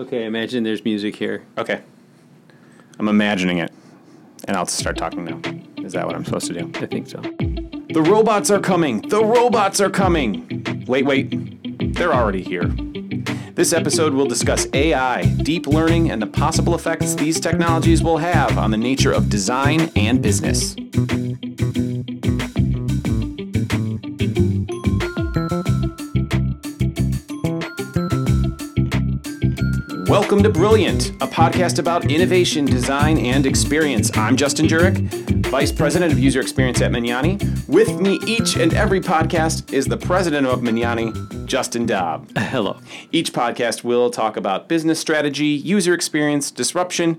Okay, imagine there's music here. Okay. I'm imagining it. And I'll start talking now. Is that what I'm supposed to do? I think so. The robots are coming! The robots are coming! Wait, wait. They're already here. This episode will discuss AI, deep learning, and the possible effects these technologies will have on the nature of design and business. Welcome to Brilliant, a podcast about innovation, design, and experience. I'm Justin Jurek, Vice President of User Experience at Magnani. With me each and every podcast is the President of Magnani, Justin Dobb. Hello. Each podcast will talk about business strategy, user experience, disruption,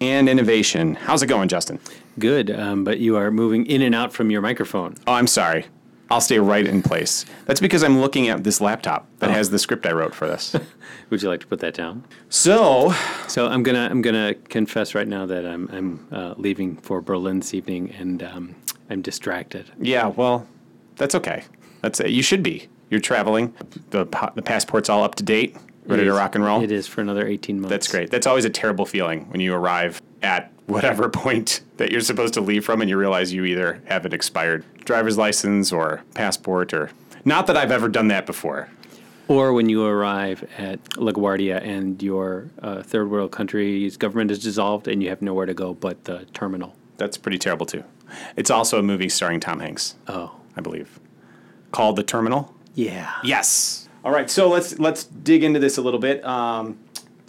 and innovation. How's it going, Justin? Good, um, but you are moving in and out from your microphone. Oh, I'm sorry. I'll stay right in place. That's because I'm looking at this laptop that has the script I wrote for this. Would you like to put that down? so, So I'm gonna I'm gonna confess right now that I'm I'm uh, leaving for Berlin this evening and um, I'm distracted. yeah, well, that's okay. That's it. You should be. You're traveling. The the passport's all up to date, ready to rock and roll. It is for another 18 months. That's great. That's always a terrible feeling when you arrive at whatever point that you're supposed to leave from and you realize you either have an expired driver's license or passport or not that I've ever done that before. Or when you arrive at LaGuardia and your uh, third world country's government is dissolved and you have nowhere to go but the terminal. That's pretty terrible too. It's also a movie starring Tom Hanks, Oh, I believe, called The Terminal. yeah. Yes. All right, so let's let's dig into this a little bit. Um,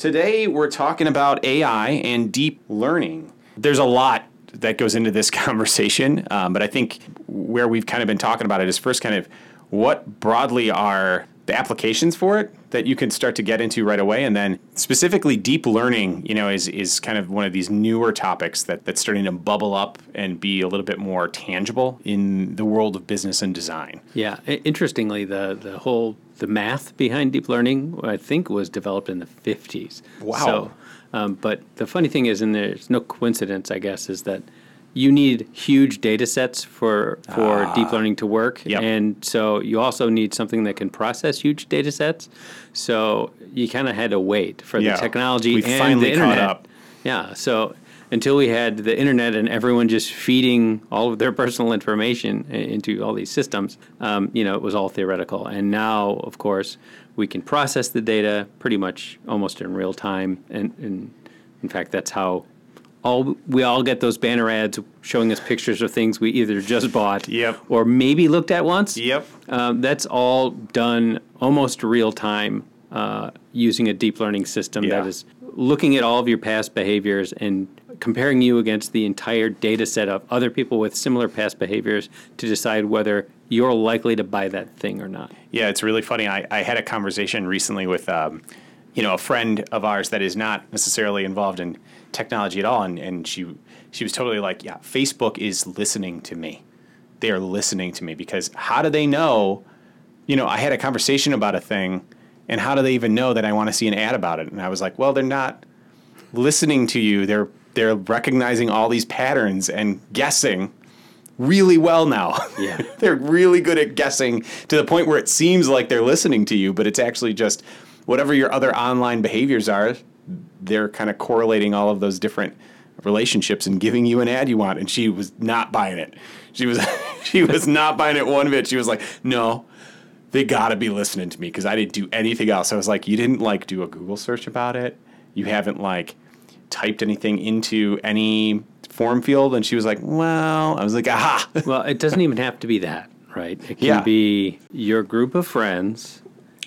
today we're talking about AI and deep learning. There's a lot that goes into this conversation, um, but I think where we've kind of been talking about it is first kind of what broadly are the applications for it that you can start to get into right away, and then specifically deep learning. You know, is is kind of one of these newer topics that that's starting to bubble up and be a little bit more tangible in the world of business and design. Yeah. Interestingly, the the whole the math behind deep learning, I think, was developed in the fifties. Wow. So, um, but the funny thing is, and there's no coincidence, I guess, is that you need huge data sets for for deep learning to work, Ah. Yep. and so you also need something that can process huge data sets. So you kind of had to wait for Yeah. the technology We and finally the caught internet. up. Yeah. So until we had the internet and everyone just feeding all of their personal information into all these systems, um, you know, it was all theoretical. And now, of course, we can process the data pretty much almost in real time. And, and in fact, that's how all we all get those banner ads showing us pictures of things we either just bought Yep. or maybe looked at once. Yep. Um, that's all done almost real time uh, using a deep learning system Yeah. that is looking at all of your past behaviors and comparing you against the entire data set of other people with similar past behaviors to decide whether you're likely to buy that thing or not. Yeah, it's really funny. I, I had a conversation recently with, um, you know, a friend of ours that is not necessarily involved in technology at all, and, and she she was totally like, yeah, Facebook is listening to me. They are listening to me because how do they know? You know, I had a conversation about a thing, and how do they even know that I want to see an ad about it? And I was like, well, they're not listening to you. They're they're recognizing all these patterns and guessing really well now. Yeah. they're really good at guessing to the point where it seems like they're listening to you, but it's actually just whatever your other online behaviors are, they're kind of correlating all of those different relationships and giving you an ad you want. And she was not buying it. She was she was not buying it one bit. She was like, no. They gotta be listening to me because I didn't do anything else. I was like, you didn't like do a Google search about it. You haven't like typed anything into any form field. And she was like, well, I was like, aha. Well, it doesn't even have to be that, right? It can Yeah. be your group of friends,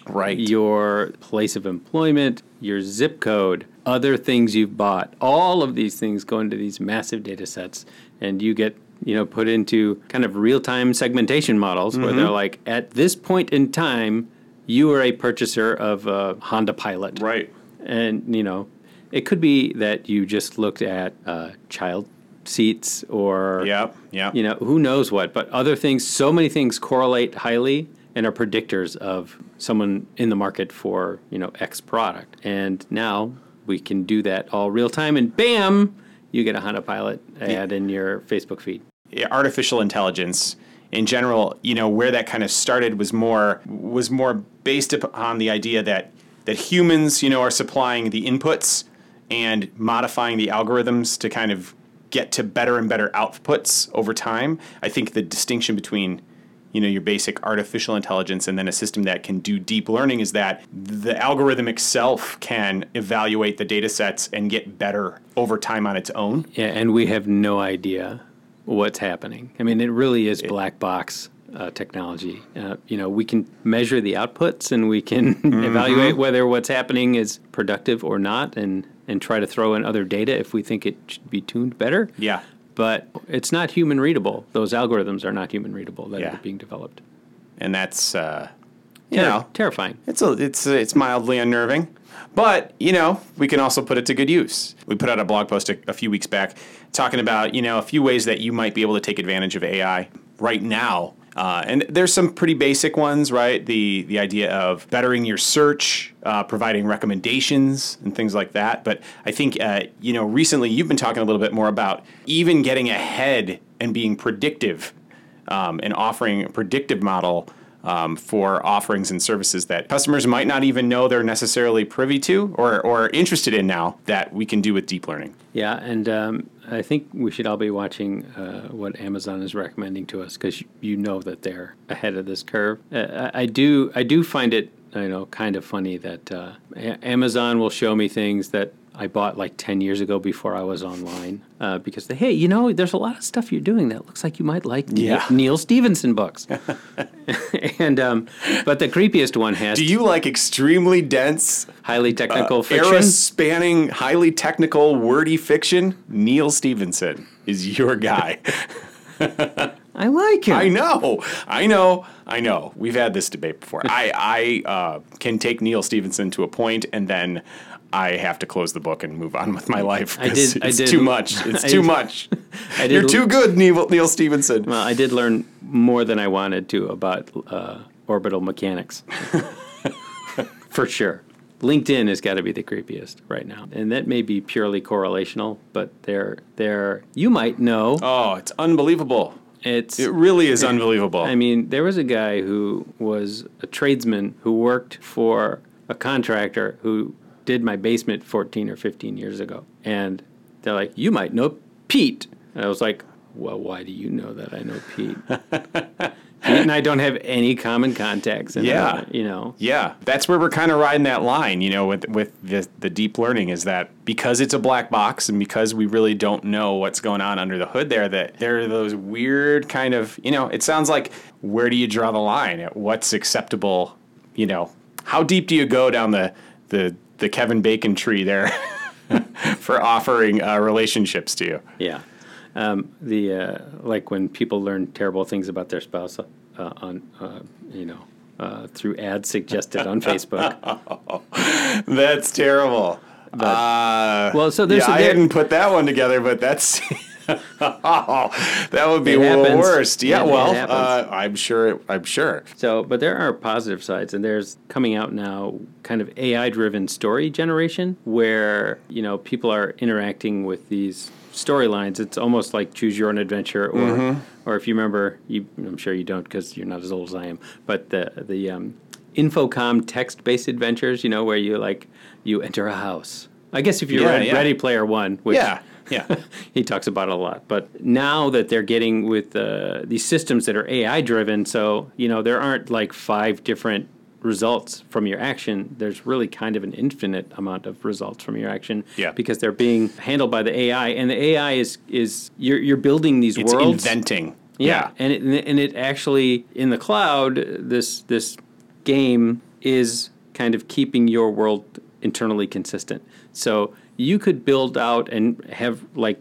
right. your place of employment, your zip code, other things you've bought. All of these things go into these massive data sets, and you get you know put into kind of real time segmentation models where they're like, at this point in time, you are a purchaser of a Honda Pilot, right. and you know it could be that you just looked at uh, child seats or yeah, Yep. you know who knows what but other things so many things correlate highly and are predictors of someone in the market for you know x product. And now we can do that all real time and bam you get a honda pilot ad in your facebook feed. Artificial intelligence in general, you know, where that kind of started was more was more based upon the idea that that humans, you know, are supplying the inputs and modifying the algorithms to kind of get to better and better outputs over time. I think the distinction between you know your basic artificial intelligence and then a system that can do deep learning is that the algorithm itself can evaluate the data sets and get better over time on its own Yeah, and we have no idea what's happening. I mean, it really is black box uh, technology. Uh, you know, we can measure the outputs and we can evaluate whether what's happening is productive or not, and and try to throw in other data if we think it should be tuned better. yeah But it's not human readable. Those algorithms are not human readable that Yeah. are being developed. and that's uh you Terri- know terrifying. It's a, it's it's mildly unnerving, but you know we can also put it to good use. We put out a blog post a, a few weeks back talking about you know a few ways that you might be able to take advantage of AI right now. Uh, and there's some pretty basic ones, right? The the idea of bettering your search, uh, providing recommendations, and things like that. But I think uh, you know recently you've been talking a little bit more about even getting ahead and being predictive um, and offering a predictive model um, for offerings and services that customers might not even know they're necessarily privy to or, or interested in now that we can do with deep learning. Yeah, and um, I think we should all be watching uh, what Amazon is recommending to us because you know that they're ahead of this curve. Uh, I do I do find it you know kind of funny that uh, Amazon will show me things that I bought like ten years ago before I was online uh, because they hey you know there's a lot of stuff you're doing that looks like you might like Yeah. Neal Stephenson books, and um, but the creepiest one has Do you like extremely dense, highly technical era fiction. spanning, highly technical, wordy fiction? Neal Stephenson is your guy. I like him. I know, I know, I know. We've had this debate before. I, I uh, can take Neal Stephenson to a point, and then I have to close the book and move on with my life. I did- I It's did- too much. It's I too did- much. I did You're too good, Neil, Neal Stephenson. Well, I did learn more than I wanted to about uh, orbital mechanics. For sure. LinkedIn has got to be the creepiest right now. And that may be purely correlational, but they're, they're you might know. Oh, it's unbelievable. It's It really is unbelievable. I mean, there was a guy who was a tradesman who worked for a contractor who did my basement 14 or 15 years ago. And they're like, you might know Pete. And I was like, well, why do you know that I know Pete? Pete and I don't have any common contacts. Yeah. don't- you know, Yeah, that's where we're kind of riding that line, you know, with with the, the deep learning is that because it's a black box and because we really don't know what's going on under the hood there, that there are those weird kind of, you know, it sounds like where do you draw the line at what's acceptable, you know, how deep do you go down the the the Kevin Bacon tree there for offering uh, relationships to you? yeah. Um, the uh, like when people learn terrible things about their spouse uh, on, uh, you know, uh, through ads suggested on Facebook. That's terrible. uh, Well, so there's yeah, a- I there- hadn't put that one together, but that's oh, that would be the worst. Yeah, It- well, uh, I'm sure. It, I'm sure. So, but there are positive sides, and there's coming out now kind of AI driven story generation where, you know, people are interacting with these storylines. It's almost like choose your own adventure, or, Mm-hmm. or if you remember, you, I'm sure you don't because you're not as old as I am, but the, the um, Infocom text based adventures, you know, where you like, you enter a house. I guess if you Yeah, read yeah. Ready Player One, which Yeah, yeah. he talks about it a lot. But now that they're getting with uh, these systems that are AI driven, so you know there aren't like five different results from your action. There's really kind of an infinite amount of results from your action. Yeah. Because they're being handled by the AI, and the AI is is you're you're building these It's worlds. inventing. Yeah, and it and it actually in the cloud this this game is kind of keeping your world internally consistent. So you could build out and have like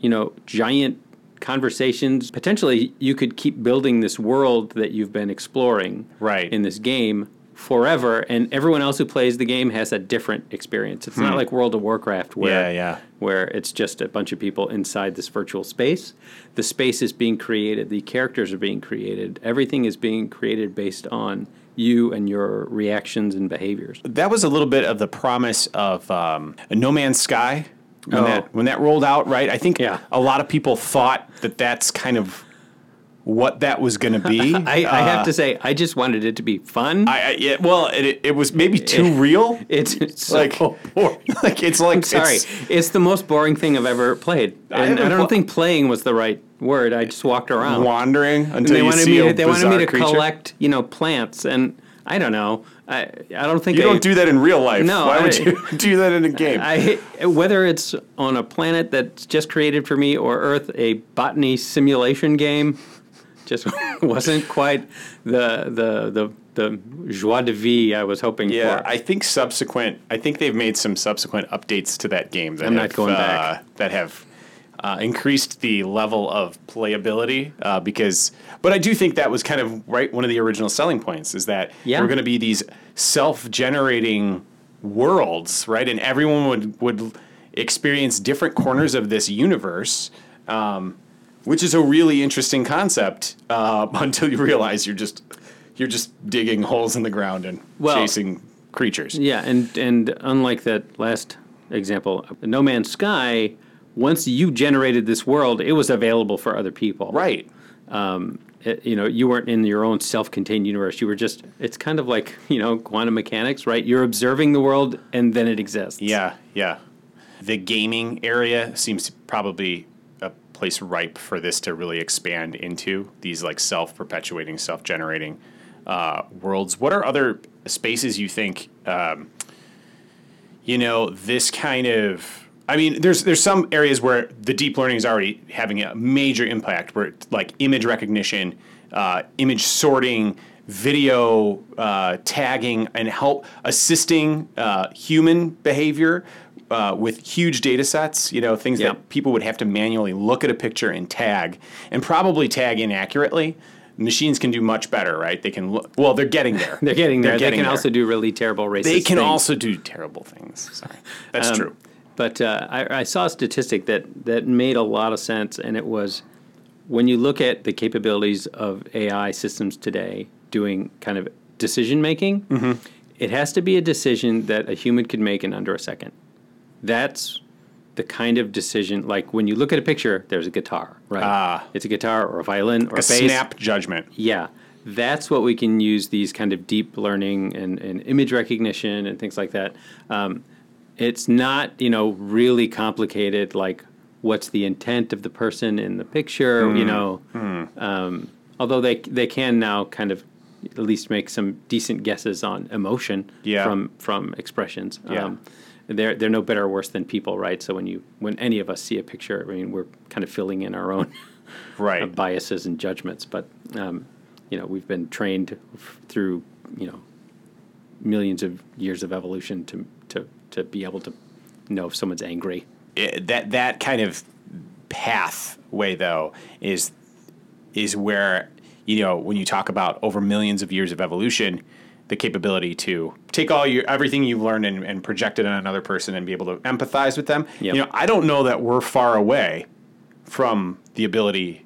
you know giant conversations. Potentially, you could keep building this world that you've been exploring Right. in this game forever, and everyone else who plays the game has a different experience. It's not like World of Warcraft where Hmm. Yeah, yeah. where it's just a bunch of people inside this virtual space. The space is being created, the characters are being created, everything is being created based on you and your reactions and behaviors. That was a little bit of the promise of um, No Man's Sky when Oh. that when that rolled out. Right. I think Yeah. a lot of people thought that that's kind of what that was going to be. I, I have uh, to say, I just wanted it to be fun. I, I yeah, well, it, it was maybe too real. it's, it's so like, boring. like it's like I'm sorry, it's- it's, the most boring thing I've ever played, and I, haven't don't pl- think playing was the right word. I just walked around. wandering And until they you wanted see me. a they wanted me to creature. collect, you know, plants, and I don't know. I I don't think You I, don't do that in real life. No, Why would you do that in a game? I whether it's on a planet that's just created for me or Earth, a botany simulation game, just wasn't quite the the the the joie de vie I was hoping yeah, for. I think subsequent. I think they've made some subsequent updates to that game that I'm not have, going uh, back. that have uh, increased the level of playability. Uh, because, but I do think that was kind of right. One of the original selling points is that Yeah. were going to be these self-generating worlds, right? And everyone would would experience different corners of this universe. Um, which is a really interesting concept uh, until you realize you're just you're just digging holes in the ground and Well- chasing creatures. Yeah, and and unlike that last example, No Man's Sky, once you generated this world, it was available for other people. Right. It- you know, you weren't in your own self-contained universe. You were just. It's kind of like you know quantum mechanics, right? You're observing the world, and then it exists. Yeah, yeah. The gaming area seems probably place ripe for this to really expand into these like self-perpetuating, self-generating uh, worlds. What are other spaces you think? Um, you know, this kind of. I mean, there's there's some areas where the deep learning is already having a major impact, where like image recognition, uh, image sorting, video uh, tagging, and help assisting uh, human behavior uh, with huge data sets. You know, things Yeah. that people would have to manually look at a picture and tag, and probably tag inaccurately. Machines can do much better, right? They can look. Well, they're getting there. They're getting there. getting they can there. also do really terrible racist. Things. They can things. also do terrible things. Sorry, that's Um, true. But uh, I, I saw a statistic that, that made a lot of sense, and it was when you look at the capabilities of AI systems today doing kind of decision making, Mm-hmm. it has to be a decision that a human could make in under a second. That's the kind of decision, like when you look at a picture, there's a guitar, right? Ah. It's a guitar or a violin or a, A bass. snap judgment. Yeah, that's what we can use these kind of deep learning and, and image recognition and things like that. Um, it's not you know really complicated like what's the intent of the person in the picture Hmm. you know um, although they they can now kind of at least make some decent guesses on emotion Yeah. from from expressions Yeah. um, they're they're no better or worse than people right so when you when any of us see a picture I mean we're kind of filling in our own Right. biases and judgments, but um, you know we've been trained f- through you know millions of years of evolution to to to be able to know if someone's angry. it- that that kind of pathway though is is where you know when you talk about over millions of years of evolution the capability to take all your everything you've learned and, and project it on another person and be able to empathize with them Yep. you know i don't know that we're far away from the ability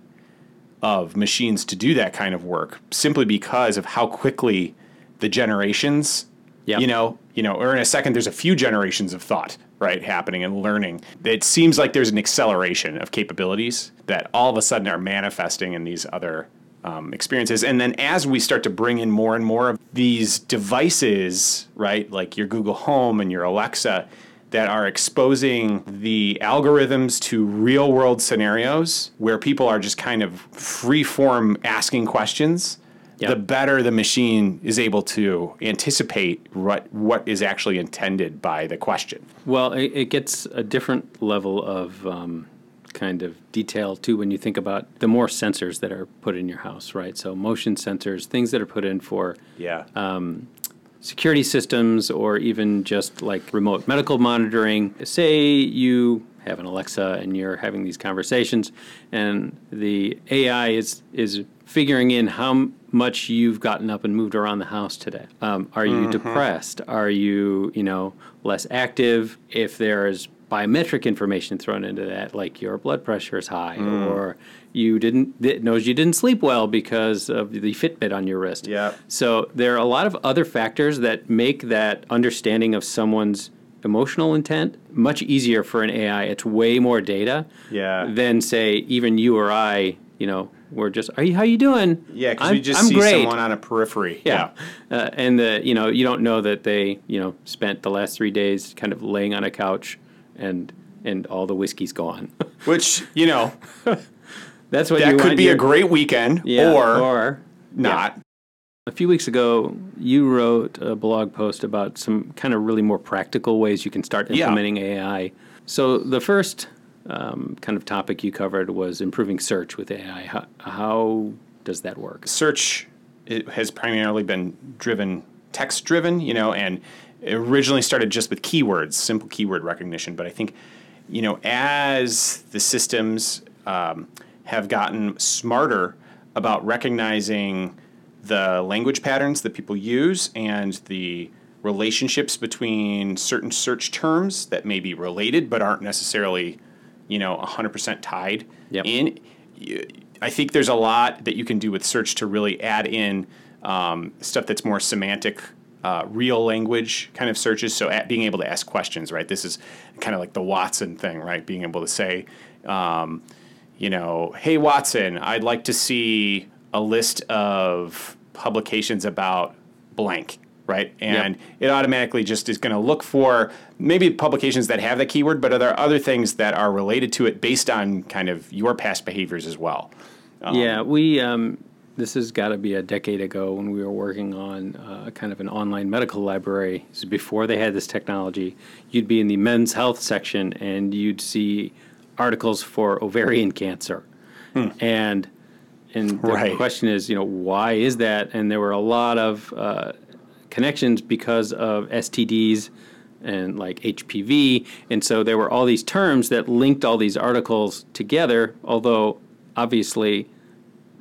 of machines to do that kind of work simply because of how quickly the generations Yep. you know you know or in a second there's a few generations of thought right happening and learning it seems like there's an acceleration of capabilities that all of a sudden are manifesting in these other um, experiences and then as we start to bring in more and more of these devices right like your google home and your alexa that are exposing the algorithms to real world scenarios where people are just kind of free form asking questions Yep. the better the machine is able to anticipate what what is actually intended by the question. Well, it, it gets a different level of um, kind of detail too when you think about the more sensors that are put in your house, right? So motion sensors, things that are put in for Yeah. Um, security systems or even just like remote medical monitoring. Say you have an Alexa and you're having these conversations and the AI is is figuring in how much you've gotten up and moved around the house today. Um, are you depressed? Are you, you know, less active? If there is biometric information thrown into that, like your blood pressure is high, or you didn't it knows you didn't sleep well because of the Fitbit on your wrist. Yeah. So there are a lot of other factors that make that understanding of someone's emotional intent much easier for an AI. It's way more data Yeah. than say even you or I, you know, we're just, "Are you? How you doing?" Yeah, because I'm, just I'm see great. someone on a periphery. Yeah, Uh, and the you know you don't know that they you know spent the last three days kind of laying on a couch and and all the whiskey's gone. Which, you know, That's what that could be your- a great weekend yeah, or, or not. A few weeks ago, you wrote a blog post about some kind of really more practical ways you can start Yeah. implementing AI. So the first um, kind of topic you covered was improving search with AI. How, how does that work? search it has primarily been driven text driven you know and it originally started just with keywords simple keyword recognition but i think you know as the systems um, have gotten smarter about recognizing the language patterns that people use and the relationships between certain search terms that may be related but aren't necessarily you know 100% tied Yep. in I think there's a lot that you can do with search to really add in um, stuff that's more semantic, uh, real language kind of searches. So at being able to ask questions, right? This is kind of like the Watson thing, right? Being able to say, um, you know, hey Watson, I'd like to see a list of publications about blank, right? And it automatically just is going to look for maybe publications that have the keyword, but are there other things that are related to it based on kind of your past behaviors as well? yeah, we. Um, this has got to be a decade ago when we were working on uh, kind of an online medical library. This is before they had this technology. You'd be in the men's health section and you'd see articles for ovarian cancer, and and the Right. question is, you know, why is that? And there were a lot of uh, connections because of STDs and like HPV. And so there were all these terms that linked all these articles together, although obviously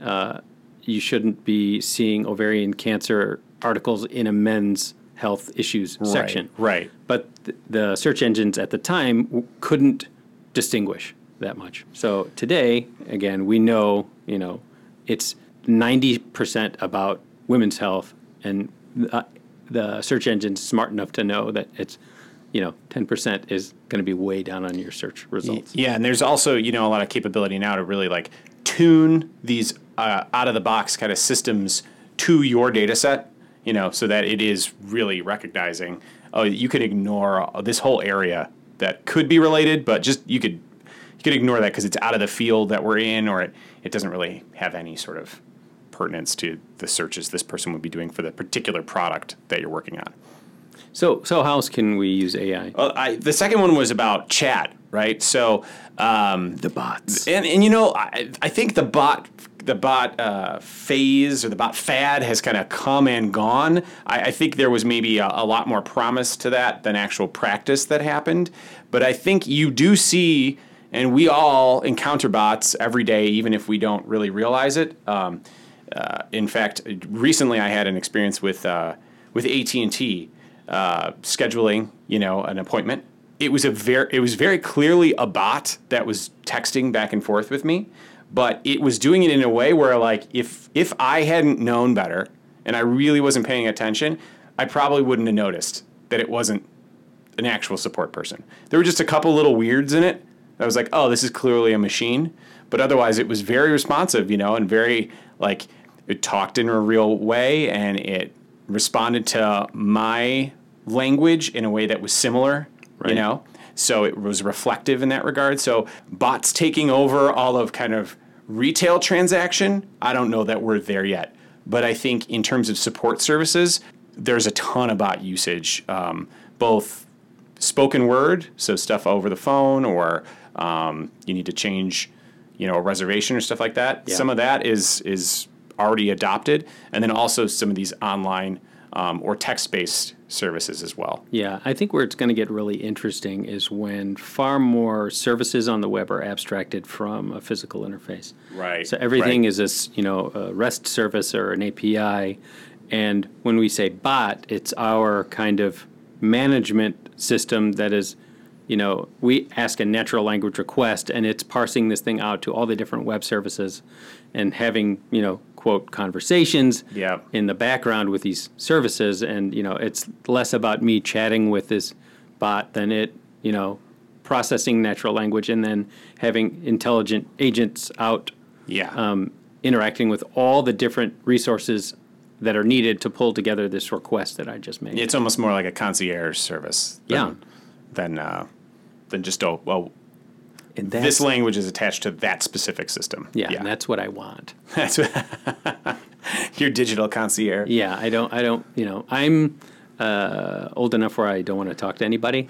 uh, you shouldn't be seeing ovarian cancer articles in a men's health issues section. Right. But th- the search engines at the time w- couldn't distinguish that much. So today, again, we know, you know, it's 90% about women's health and uh, the search engine's smart enough to know that it's, you know, 10% is going to be way down on your search results. Yeah, and there's also you know a lot of capability now to really like tune these uh, out of the box kind of systems to your data set, you know, so that it is really recognizing. Oh, you could ignore this whole area that could be related, but just you could you could ignore that because it's out of the field that we're in, or it, it doesn't really have any sort of pertinence to the searches this person would be doing for the particular product that you're working on. So, so how else can we use AI? Well, I, the second one was about chat, right? So, um, The bots. and and you know, I, I think the bot the bot uh, phase or the bot fad has kind of come and gone. I, I think there was maybe a, a lot more promise to that than actual practice that happened. But I think you do see, and we all encounter bots every day, even if we don't really realize it. Um, uh, in fact, recently I had an experience with uh, with AT and T uh, scheduling, you know, an appointment. It was a very it was very clearly a bot that was texting back and forth with me, but it was doing it in a way where like if if I hadn't known better and I really wasn't paying attention, I probably wouldn't have noticed that it wasn't an actual support person. There were just a couple little weirds in it. I was like, oh, this is clearly a machine. But otherwise, it was very responsive, you know, and very like it talked in a real way and it responded to my language in a way that was similar, Right. you know. So it was reflective in that regard. So bots taking over all of kind of retail transaction, I don't know that we're there yet. But I think in terms of support services, there's a ton of bot usage, um, both spoken word, so stuff over the phone, or um, you need to change, you know, a reservation or stuff like that. Yeah. Some of that is is already adopted, and then also some of these online um, or text-based services as well. Yeah, I think where it's going to get really interesting is when far more services on the web are abstracted from a physical interface. Right, So everything right. is this, you know, a REST service or an API, and when we say bot, it's our kind of management system that is, you know, we ask a natural language request, and it's parsing this thing out to all the different web services, and having, you know, quote conversations Yeah. in the background with these services and you know it's less about me chatting with this bot than it you know processing natural language and then having intelligent agents out Yeah. um, interacting with all the different resources that are needed to pull together this request that I just made. It's almost more like a concierge service. Than, Yeah. Than uh, than just oh well, and this language is attached to that specific system. yeah, and that's what I want. that's your digital concierge. Yeah, I don't, I don't, you know, I'm uh, old enough where I don't want to talk to anybody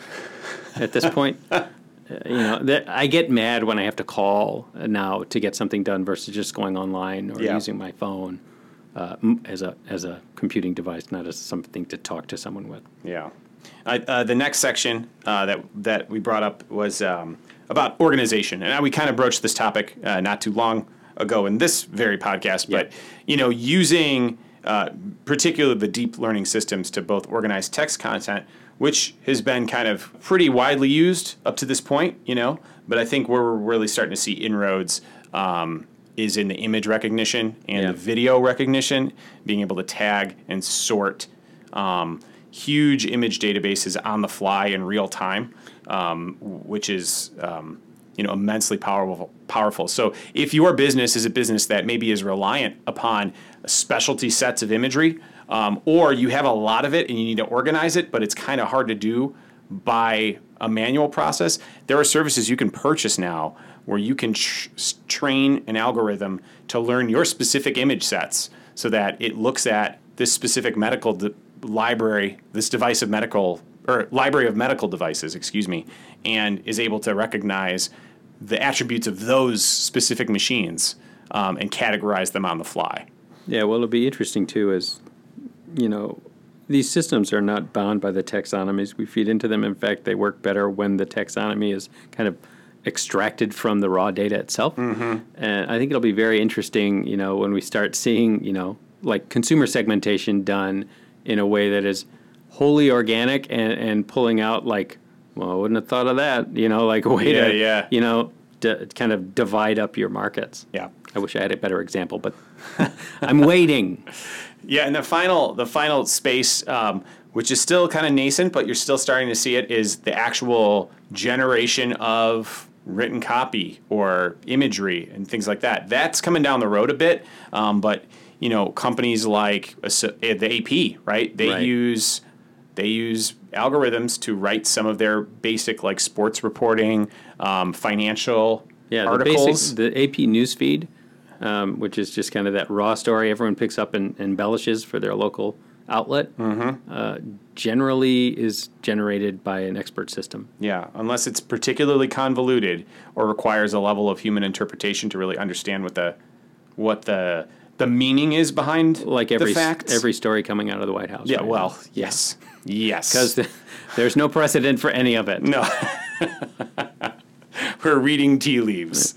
at this point. Uh, you know, that I get mad when I have to call now to get something done versus just going online or Yeah. using my phone uh, as a as a computing device, not as something to talk to someone with. Yeah. I, uh, the next section uh, that that we brought up was um, about organization, and we kind of broached this topic uh, not too long ago in this very podcast. But you know, using uh, particularly the deep learning systems to both organize text content, which has been kind of pretty widely used up to this point. You know, but I think where we're really starting to see inroads. Um, is in the image recognition and Yeah. the video recognition, being able to tag and sort um, huge image databases on the fly in real time, um, which is um, you know immensely powerful. Powerful. So if your business is a business that maybe is reliant upon specialty sets of imagery, um, or you have a lot of it and you need to organize it, but it's kind of hard to do by a manual process, there are services you can purchase now where you can tr- train an algorithm to learn your specific image sets so that it looks at this specific medical de- library, this device of medical or library of medical devices, excuse me, and is able to recognize the attributes of those specific machines um, and categorize them on the fly. Yeah, well, it'll be interesting too, is you know, these systems are not bound by the taxonomies we feed into them. In fact, they work better when the taxonomy is kind of extracted from the raw data itself. And I think it'll be very interesting, you know, when we start seeing, you know, like consumer segmentation done in a way that is wholly organic and, and pulling out like, well, I wouldn't have thought of that, you know, like a way Yeah, to, yeah. you know, to kind of divide up your markets. Yeah. I wish I had a better example, but I'm waiting. Yeah, and the final the final space, um, which is still kind of nascent, but you're still starting to see it, is the actual generation of written copy or imagery and things like that. That's coming down the road a bit, um, but you know, companies like uh, uh, the AP, right? They Right. use they use algorithms to write some of their basic like sports reporting, um, financial Yeah, articles. the basic the AP newsfeed, um, which is just kind of that raw story everyone picks up and embellishes for their local outlet, Mm-hmm. uh, generally is generated by an expert system. Yeah, unless it's particularly convoluted or requires a level of human interpretation to really understand what the what the the meaning is behind Like every the facts. every story coming out of the White House. yeah, right well, yes, yes, because there's no precedent for any of it. no, we're reading tea leaves.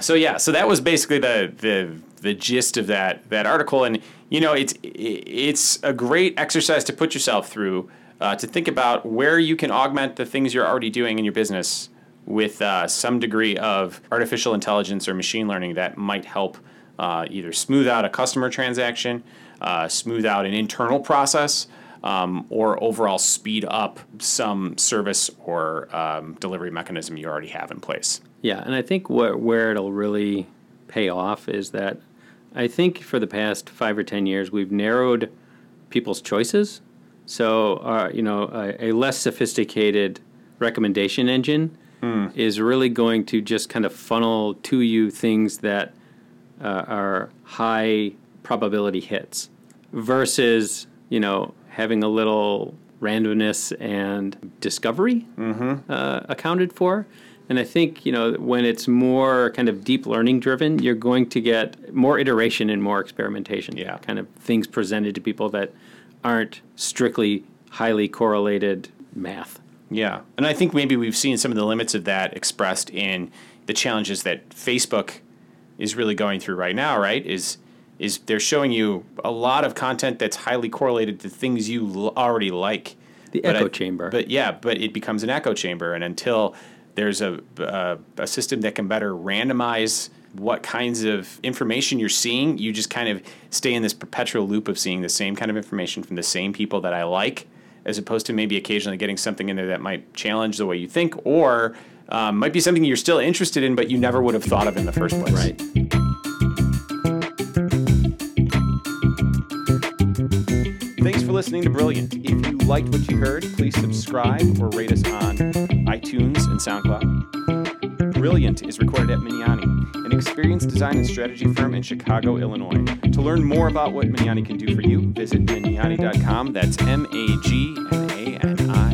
So yeah, so that was basically the the the gist of that that article, and you know it's it's a great exercise to put yourself through uh, to think about where you can augment the things you're already doing in your business with uh, some degree of artificial intelligence or machine learning that might help uh, either smooth out a customer transaction, uh, smooth out an internal process, um, or overall speed up some service or um, delivery mechanism you already have in place. Yeah, and I think where where it'll really pay off is that I think for the past five or ten years we've narrowed people's choices. So, uh, you know, a, a less sophisticated recommendation engine is really going to just kind of funnel to you things that uh, are high probability hits versus, you know, having a little randomness and discovery uh, accounted for. And I think, you know, when it's more kind of deep learning driven, you're going to get more iteration and more experimentation. Yeah. Kind of things presented to people that aren't strictly highly correlated math. Yeah, and I think maybe we've seen some of the limits of that expressed in the challenges that Facebook is really going through right now. Right? Is is they're showing you a lot of content that's highly correlated to things you l- already like. The But echo I- chamber. But yeah, but it becomes an echo chamber, and until there's a, a a system that can better randomize what kinds of information you're seeing, you just kind of stay in this perpetual loop of seeing the same kind of information from the same people that I like, as opposed to maybe occasionally getting something in there that might challenge the way you think, or um, might be something you're still interested in, but you never would have thought of in the first place. Right. Listening to Brilliant. If you liked what you heard, please subscribe or rate us on iTunes and SoundCloud. Brilliant is recorded at Magnani, an experienced design and strategy firm in Chicago, Illinois. To learn more about what Magnani can do for you, visit Magnani.com. That's M A G N A N.